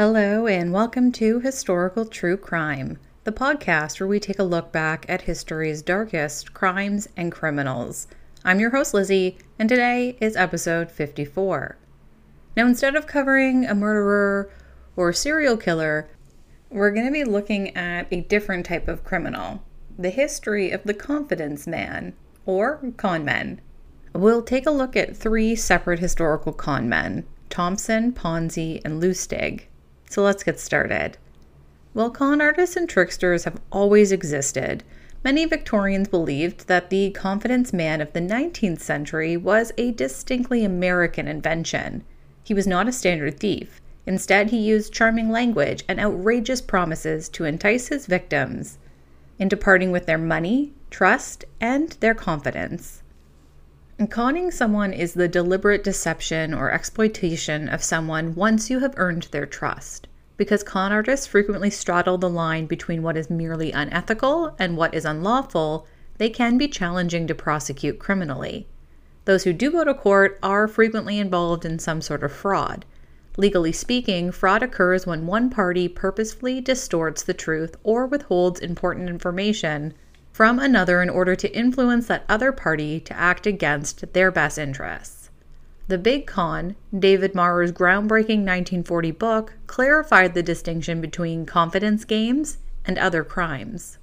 Hello, and welcome to Historical True Crime, the podcast where we take a look back at history's darkest crimes and criminals. I'm your host, Lizzie, and today is episode 54. Now, instead of covering a murderer or serial killer, we're going to be looking at a different type of criminal the history of the confidence man, or con men. We'll take a look at three separate historical con men Thompson, Ponzi, and Lustig. So let's get started. While con artists and tricksters have always existed, many Victorians believed that the confidence man of the 19th century was a distinctly American invention. He was not a standard thief. Instead, he used charming language and outrageous promises to entice his victims into parting with their money, trust, and their confidence. Conning someone is the deliberate deception or exploitation of someone once you have earned their trust. Because con artists frequently straddle the line between what is merely unethical and what is unlawful, they can be challenging to prosecute criminally. Those who do go to court are frequently involved in some sort of fraud. Legally speaking, fraud occurs when one party purposefully distorts the truth or withholds important information from another in order to influence that other party to act against their best interests. The Big Con, David Maurer's groundbreaking 1940 book, clarified the distinction between confidence games and other crimes.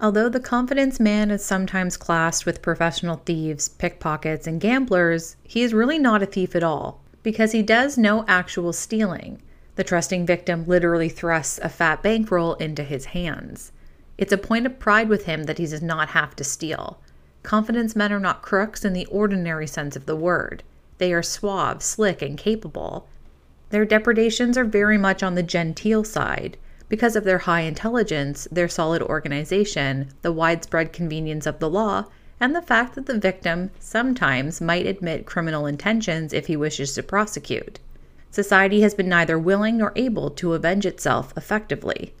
Although the confidence man is sometimes classed with professional thieves, pickpockets, and gamblers, he is really not a thief at all, because he does no actual stealing. The trusting victim literally thrusts a fat bankroll into his hands. It's a point of pride with him that he does not have to steal. Confidence men are not crooks in the ordinary sense of the word. They are suave, slick, and capable. Their depredations are very much on the genteel side. Because of their high intelligence, their solid organization, the widespread convenience of the law, and the fact that the victim sometimes might admit criminal intentions if he wishes to prosecute. Society has been neither willing nor able to avenge itself effectively.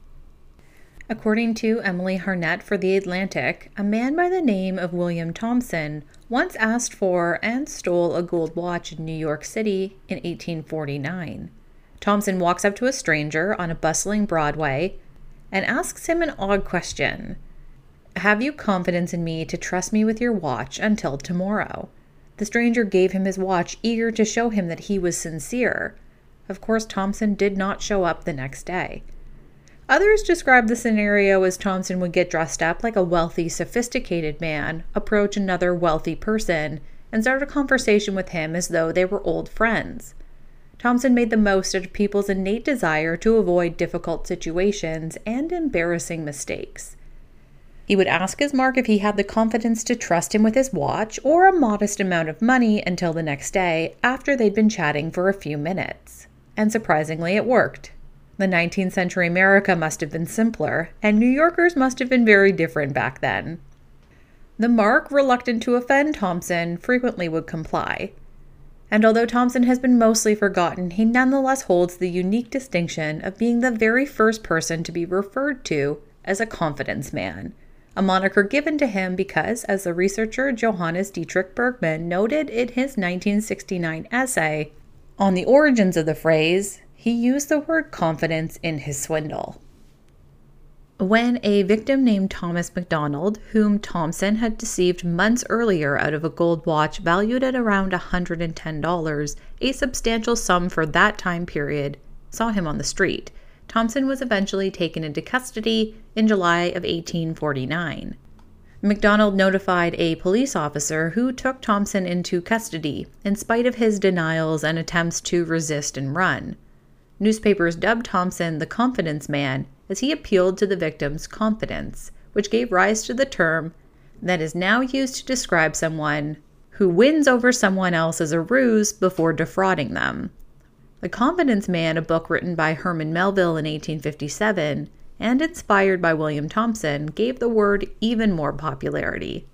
According to Emily Harnett for The Atlantic, a man by the name of William Thompson once asked for and stole a gold watch in New York City in 1849. Thompson walks up to a stranger on a bustling Broadway and asks him an odd question Have you confidence in me to trust me with your watch until tomorrow? The stranger gave him his watch, eager to show him that he was sincere. Of course, Thompson did not show up the next day. Others describe the scenario as Thompson would get dressed up like a wealthy, sophisticated man, approach another wealthy person, and start a conversation with him as though they were old friends. Thompson made the most of people's innate desire to avoid difficult situations and embarrassing mistakes. He would ask his mark if he had the confidence to trust him with his watch or a modest amount of money until the next day after they'd been chatting for a few minutes. And surprisingly, it worked. The 19th century America must have been simpler, and New Yorkers must have been very different back then. The Mark, reluctant to offend Thompson, frequently would comply. And although Thompson has been mostly forgotten, he nonetheless holds the unique distinction of being the very first person to be referred to as a confidence man, a moniker given to him because, as the researcher Johannes Dietrich Bergmann noted in his 1969 essay on the origins of the phrase, he used the word confidence in his swindle. When a victim named Thomas McDonald, whom Thompson had deceived months earlier out of a gold watch valued at around $110, a substantial sum for that time period, saw him on the street, Thompson was eventually taken into custody in July of 1849. McDonald notified a police officer who took Thompson into custody in spite of his denials and attempts to resist and run. Newspapers dubbed Thompson the confidence man as he appealed to the victim's confidence, which gave rise to the term that is now used to describe someone who wins over someone else as a ruse before defrauding them. The Confidence Man, a book written by Herman Melville in 1857 and inspired by William Thompson, gave the word even more popularity.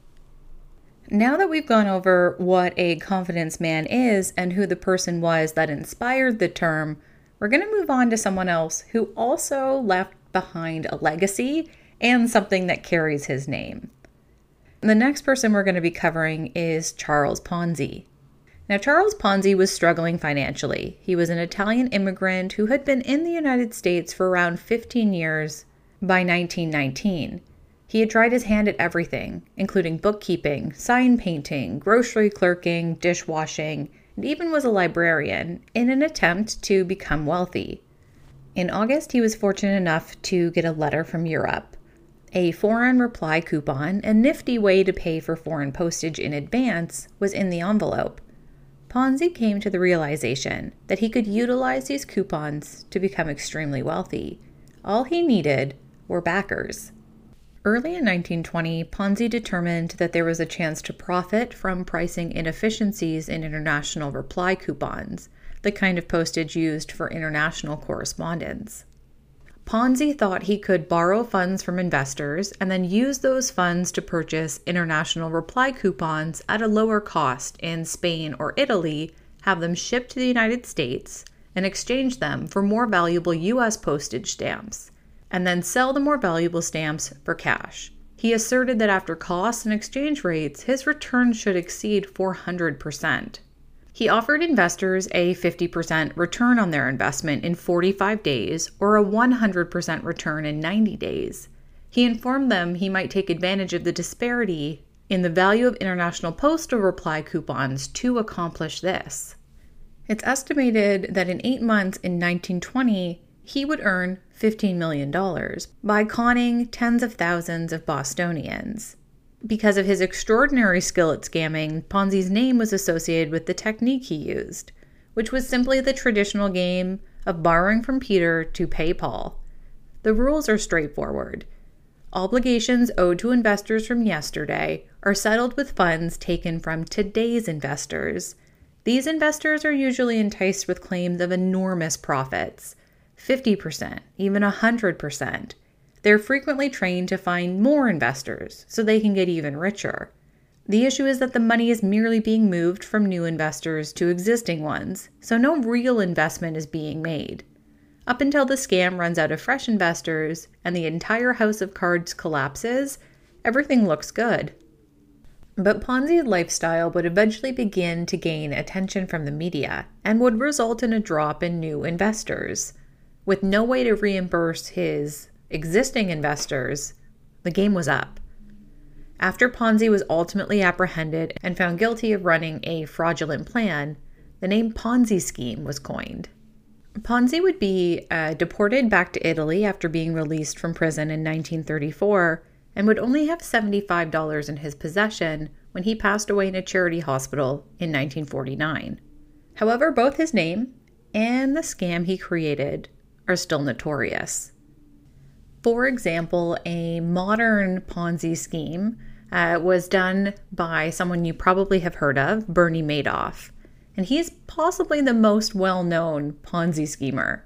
Now that we've gone over what a confidence man is and who the person was that inspired the term, we're going to move on to someone else who also left behind a legacy and something that carries his name. The next person we're going to be covering is Charles Ponzi. Now, Charles Ponzi was struggling financially. He was an Italian immigrant who had been in the United States for around 15 years by 1919. He had tried his hand at everything, including bookkeeping, sign painting, grocery clerking, dishwashing, and even was a librarian in an attempt to become wealthy. In August, he was fortunate enough to get a letter from Europe. A foreign reply coupon, a nifty way to pay for foreign postage in advance, was in the envelope. Ponzi came to the realization that he could utilize these coupons to become extremely wealthy. All he needed were backers. Early in 1920, Ponzi determined that there was a chance to profit from pricing inefficiencies in international reply coupons, the kind of postage used for international correspondence. Ponzi thought he could borrow funds from investors and then use those funds to purchase international reply coupons at a lower cost in Spain or Italy, have them shipped to the United States, and exchange them for more valuable US postage stamps and then sell the more valuable stamps for cash. He asserted that after costs and exchange rates, his return should exceed 400%. He offered investors a 50% return on their investment in 45 days or a 100% return in 90 days. He informed them he might take advantage of the disparity in the value of international postal reply coupons to accomplish this. It's estimated that in eight months in 1920, he would earn $15 million by conning tens of thousands of Bostonians. Because of his extraordinary skill at scamming, Ponzi's name was associated with the technique he used, which was simply the traditional game of borrowing from Peter to pay Paul. The rules are straightforward. Obligations owed to investors from yesterday are settled with funds taken from today's investors. These investors are usually enticed with claims of enormous profits 50%, even 100%. They're frequently trained to find more investors so they can get even richer. The issue is that the money is merely being moved from new investors to existing ones, so no real investment is being made. Up until the scam runs out of fresh investors and the entire house of cards collapses, everything looks good. But Ponzi's lifestyle would eventually begin to gain attention from the media and would result in a drop in new investors. With no way to reimburse his existing investors, the game was up. After Ponzi was ultimately apprehended and found guilty of running a fraudulent plan, the name Ponzi scheme was coined. Ponzi would be uh, deported back to Italy after being released from prison in 1934 and would only have $75 in his possession when he passed away in a charity hospital in 1949. However, both his name and the scam he created are still notorious. For example, a modern Ponzi scheme uh, was done by someone you probably have heard of, Bernie Madoff. And he's possibly the most well known Ponzi schemer.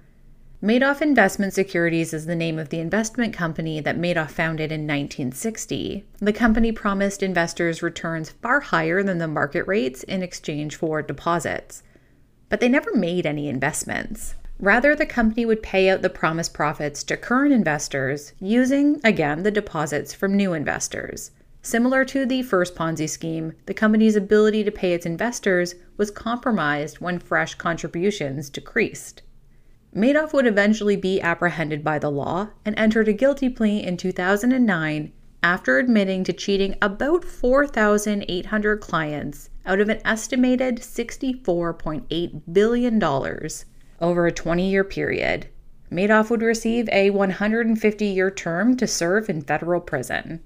Madoff Investment Securities is the name of the investment company that Madoff founded in 1960. The company promised investors returns far higher than the market rates in exchange for deposits. But they never made any investments. Rather, the company would pay out the promised profits to current investors using, again, the deposits from new investors. Similar to the first Ponzi scheme, the company's ability to pay its investors was compromised when fresh contributions decreased. Madoff would eventually be apprehended by the law and entered a guilty plea in 2009 after admitting to cheating about 4,800 clients out of an estimated $64.8 billion over a 20 year period. Madoff would receive a 150 year term to serve in federal prison.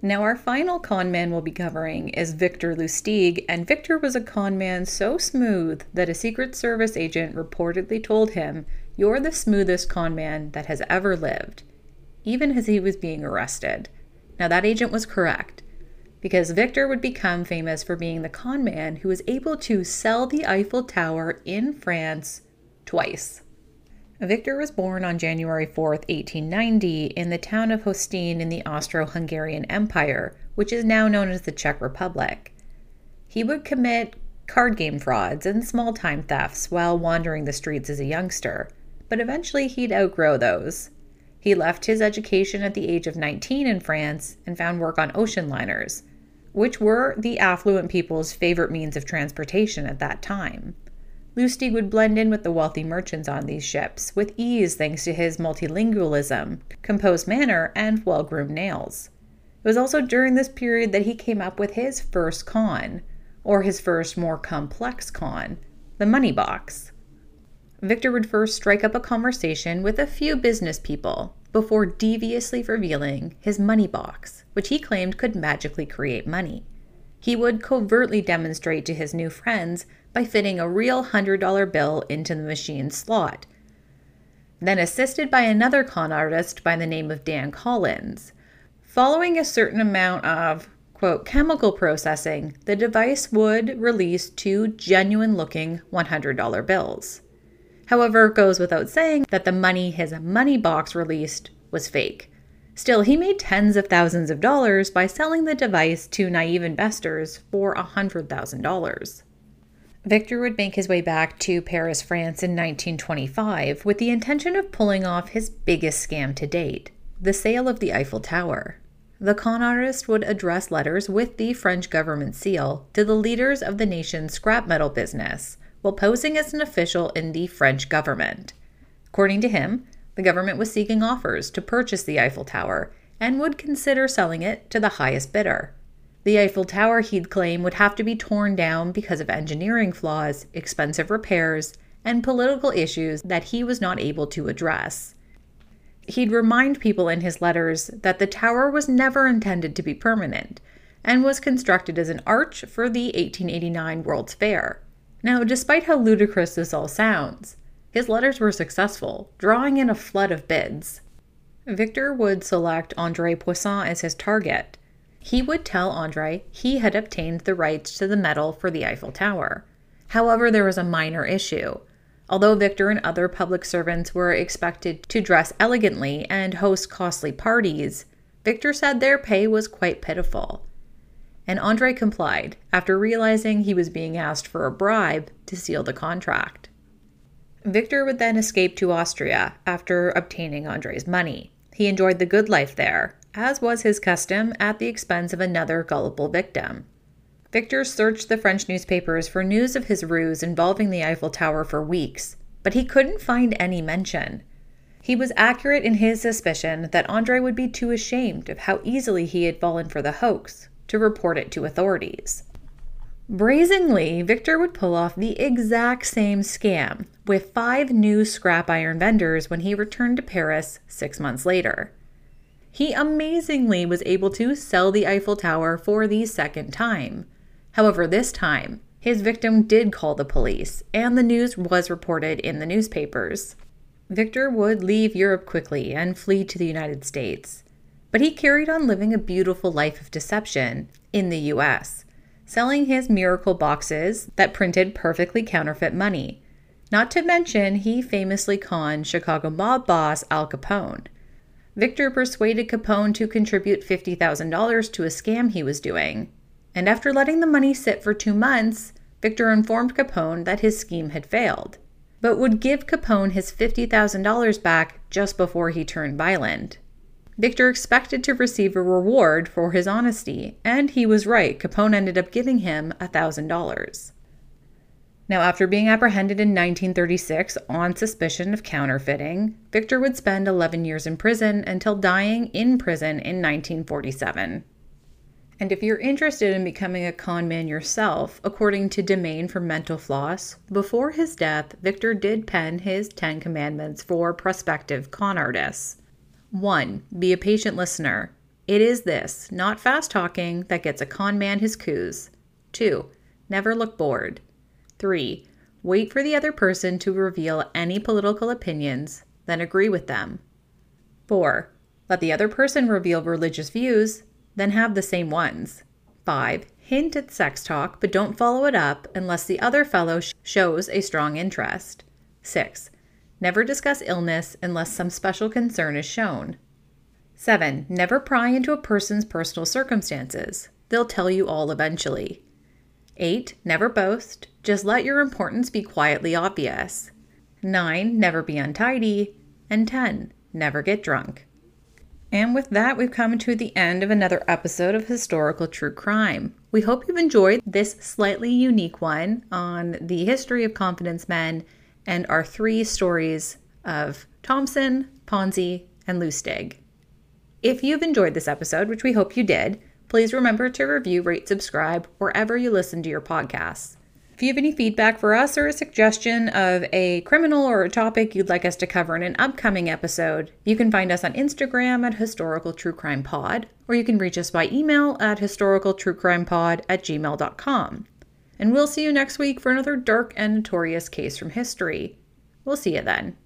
Now, our final con man we'll be covering is Victor Lustig, and Victor was a con man so smooth that a Secret Service agent reportedly told him, You're the smoothest con man that has ever lived, even as he was being arrested. Now, that agent was correct because Victor would become famous for being the con man who was able to sell the Eiffel Tower in France twice. Victor was born on January 4, 1890, in the town of Hostin in the Austro Hungarian Empire, which is now known as the Czech Republic. He would commit card game frauds and small time thefts while wandering the streets as a youngster, but eventually he'd outgrow those. He left his education at the age of 19 in France and found work on ocean liners, which were the affluent people's favorite means of transportation at that time. Lustig would blend in with the wealthy merchants on these ships with ease thanks to his multilingualism, composed manner, and well groomed nails. It was also during this period that he came up with his first con, or his first more complex con, the money box. Victor would first strike up a conversation with a few business people before deviously revealing his money box, which he claimed could magically create money. He would covertly demonstrate to his new friends by fitting a real $100 bill into the machine's slot. Then, assisted by another con artist by the name of Dan Collins, following a certain amount of quote, chemical processing, the device would release two genuine looking $100 bills. However, it goes without saying that the money his money box released was fake. Still, he made tens of thousands of dollars by selling the device to naive investors for $100,000. Victor would make his way back to Paris, France in 1925 with the intention of pulling off his biggest scam to date the sale of the Eiffel Tower. The con artist would address letters with the French government seal to the leaders of the nation's scrap metal business while posing as an official in the French government. According to him, the government was seeking offers to purchase the Eiffel Tower and would consider selling it to the highest bidder. The Eiffel Tower, he'd claim, would have to be torn down because of engineering flaws, expensive repairs, and political issues that he was not able to address. He'd remind people in his letters that the tower was never intended to be permanent and was constructed as an arch for the 1889 World's Fair. Now, despite how ludicrous this all sounds, his letters were successful, drawing in a flood of bids. Victor would select Andre Poisson as his target, he would tell Andre he had obtained the rights to the medal for the Eiffel Tower. However, there was a minor issue. Although Victor and other public servants were expected to dress elegantly and host costly parties, Victor said their pay was quite pitiful. And Andre complied after realizing he was being asked for a bribe to seal the contract. Victor would then escape to Austria after obtaining Andre's money. He enjoyed the good life there, as was his custom, at the expense of another gullible victim. Victor searched the French newspapers for news of his ruse involving the Eiffel Tower for weeks, but he couldn't find any mention. He was accurate in his suspicion that Andre would be too ashamed of how easily he had fallen for the hoax to report it to authorities. Brazenly, Victor would pull off the exact same scam with five new scrap iron vendors when he returned to Paris six months later he amazingly was able to sell the Eiffel Tower for the second time. However, this time, his victim did call the police, and the news was reported in the newspapers. Victor would leave Europe quickly and flee to the United States. But he carried on living a beautiful life of deception in the US, selling his miracle boxes that printed perfectly counterfeit money. Not to mention, he famously conned Chicago mob boss Al Capone. Victor persuaded Capone to contribute $50,000 to a scam he was doing. And after letting the money sit for two months, Victor informed Capone that his scheme had failed, but would give Capone his $50,000 back just before he turned violent. Victor expected to receive a reward for his honesty, and he was right. Capone ended up giving him $1,000. Now, after being apprehended in 1936 on suspicion of counterfeiting, Victor would spend 11 years in prison until dying in prison in 1947. And if you're interested in becoming a con man yourself, according to Demain from Mental Floss, before his death, Victor did pen his 10 commandments for prospective con artists. 1. Be a patient listener. It is this, not fast talking, that gets a con man his coups. 2. Never look bored. 3. Wait for the other person to reveal any political opinions, then agree with them. 4. Let the other person reveal religious views, then have the same ones. 5. Hint at sex talk, but don't follow it up unless the other fellow sh- shows a strong interest. 6. Never discuss illness unless some special concern is shown. 7. Never pry into a person's personal circumstances. They'll tell you all eventually. 8. Never boast. Just let your importance be quietly obvious. 9. Never be untidy. And 10. Never get drunk. And with that, we've come to the end of another episode of Historical True Crime. We hope you've enjoyed this slightly unique one on the history of confidence men and our three stories of Thompson, Ponzi, and Lustig. If you've enjoyed this episode, which we hope you did, please remember to review, rate, subscribe wherever you listen to your podcasts. If you have any feedback for us or a suggestion of a criminal or a topic you'd like us to cover in an upcoming episode, you can find us on Instagram at Historical True Crime Pod, or you can reach us by email at historicaltruecrimepod at gmail.com. And we'll see you next week for another dark and notorious case from history. We'll see you then.